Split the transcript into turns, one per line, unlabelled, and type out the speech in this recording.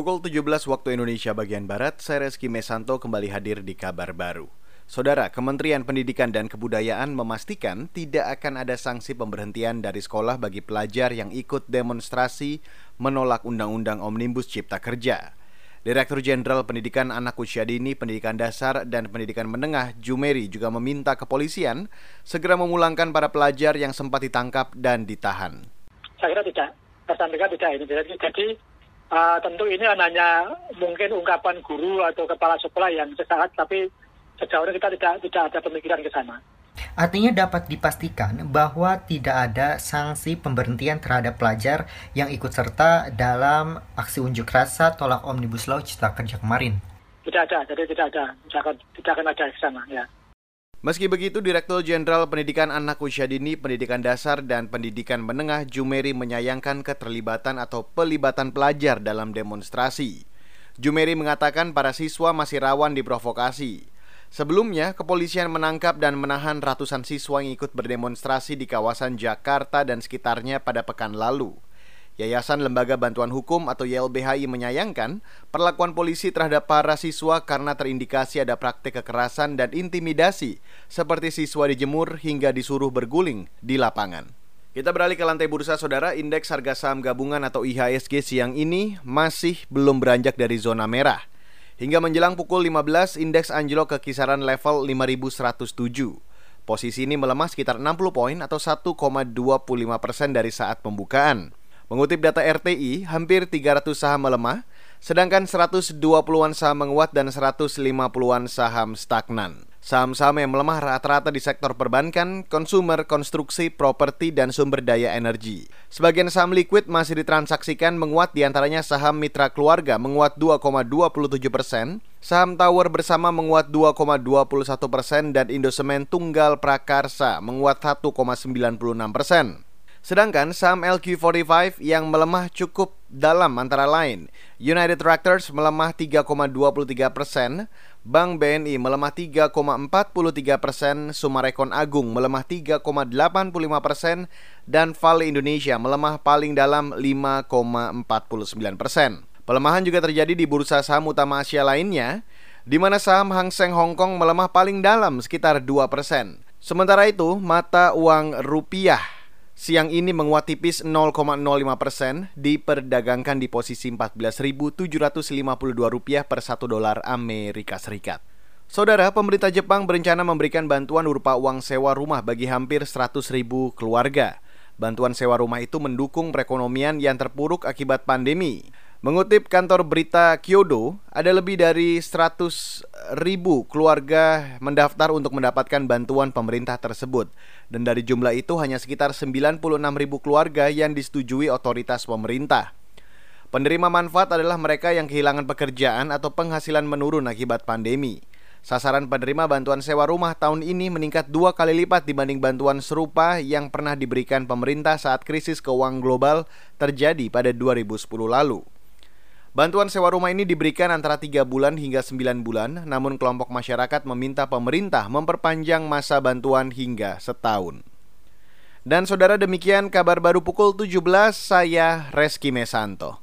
Pukul 17 waktu Indonesia bagian Barat, saya Reski Mesanto kembali hadir di kabar baru. Saudara, Kementerian Pendidikan dan Kebudayaan memastikan tidak akan ada sanksi pemberhentian dari sekolah bagi pelajar yang ikut demonstrasi menolak Undang-Undang Omnibus Cipta Kerja. Direktur Jenderal Pendidikan Anak Usia Dini, Pendidikan Dasar, dan Pendidikan Menengah, Jumeri, juga meminta kepolisian segera memulangkan para pelajar yang sempat ditangkap dan ditahan.
Saya kira tidak, tidak ini. Jadi uh, tentu ini hanya mungkin ungkapan guru atau kepala sekolah yang sesaat, tapi sejauh ini kita tidak tidak ada pemikiran ke sana.
Artinya dapat dipastikan bahwa tidak ada sanksi pemberhentian terhadap pelajar yang ikut serta dalam aksi unjuk rasa tolak Omnibus Law Cipta Kerja kemarin.
Tidak ada, jadi tidak ada, tidak akan, tidak akan ada ke sana, ya.
Meski begitu, Direktur Jenderal Pendidikan Anak Usia Dini, Pendidikan Dasar, dan Pendidikan Menengah Jumeri menyayangkan keterlibatan atau pelibatan pelajar dalam demonstrasi. Jumeri mengatakan para siswa masih rawan diprovokasi. Sebelumnya, kepolisian menangkap dan menahan ratusan siswa yang ikut berdemonstrasi di kawasan Jakarta dan sekitarnya pada pekan lalu. Yayasan Lembaga Bantuan Hukum atau YLBHI menyayangkan perlakuan polisi terhadap para siswa karena terindikasi ada praktik kekerasan dan intimidasi seperti siswa dijemur hingga disuruh berguling di lapangan. Kita beralih ke lantai bursa saudara, indeks harga saham gabungan atau IHSG siang ini masih belum beranjak dari zona merah. Hingga menjelang pukul 15, indeks anjlok ke kisaran level 5107. Posisi ini melemah sekitar 60 poin atau 1,25 persen dari saat pembukaan. Mengutip data RTI, hampir 300 saham melemah, sedangkan 120-an saham menguat dan 150-an saham stagnan. Saham-saham yang melemah rata-rata di sektor perbankan, konsumer, konstruksi, properti, dan sumber daya energi. Sebagian saham liquid masih ditransaksikan menguat di antaranya saham mitra keluarga menguat 2,27 persen, saham tower bersama menguat 2,21 persen, dan Indosemen Tunggal Prakarsa menguat 1,96 persen. Sedangkan saham LQ45 yang melemah cukup dalam antara lain United Tractors melemah 3,23 persen, Bank BNI melemah 3,43 persen, Sumarekon Agung melemah 3,85 persen, dan Vale Indonesia melemah paling dalam 5,49 persen. Pelemahan juga terjadi di bursa saham utama Asia lainnya, di mana saham Hang Seng Hong Kong melemah paling dalam sekitar 2 persen. Sementara itu, mata uang rupiah siang ini menguat tipis 0,05 persen, diperdagangkan di posisi 14.752 rupiah per satu dolar Amerika Serikat. Saudara, pemerintah Jepang berencana memberikan bantuan berupa uang sewa rumah bagi hampir 100 ribu keluarga. Bantuan sewa rumah itu mendukung perekonomian yang terpuruk akibat pandemi. Mengutip kantor berita Kyodo, ada lebih dari 100 ribu keluarga mendaftar untuk mendapatkan bantuan pemerintah tersebut. Dan dari jumlah itu hanya sekitar 96 ribu keluarga yang disetujui otoritas pemerintah. Penerima manfaat adalah mereka yang kehilangan pekerjaan atau penghasilan menurun akibat pandemi. Sasaran penerima bantuan sewa rumah tahun ini meningkat dua kali lipat dibanding bantuan serupa yang pernah diberikan pemerintah saat krisis keuangan global terjadi pada 2010 lalu. Bantuan sewa rumah ini diberikan antara 3 bulan hingga 9 bulan, namun kelompok masyarakat meminta pemerintah memperpanjang masa bantuan hingga setahun. Dan saudara demikian kabar baru pukul 17, saya Reski Mesanto.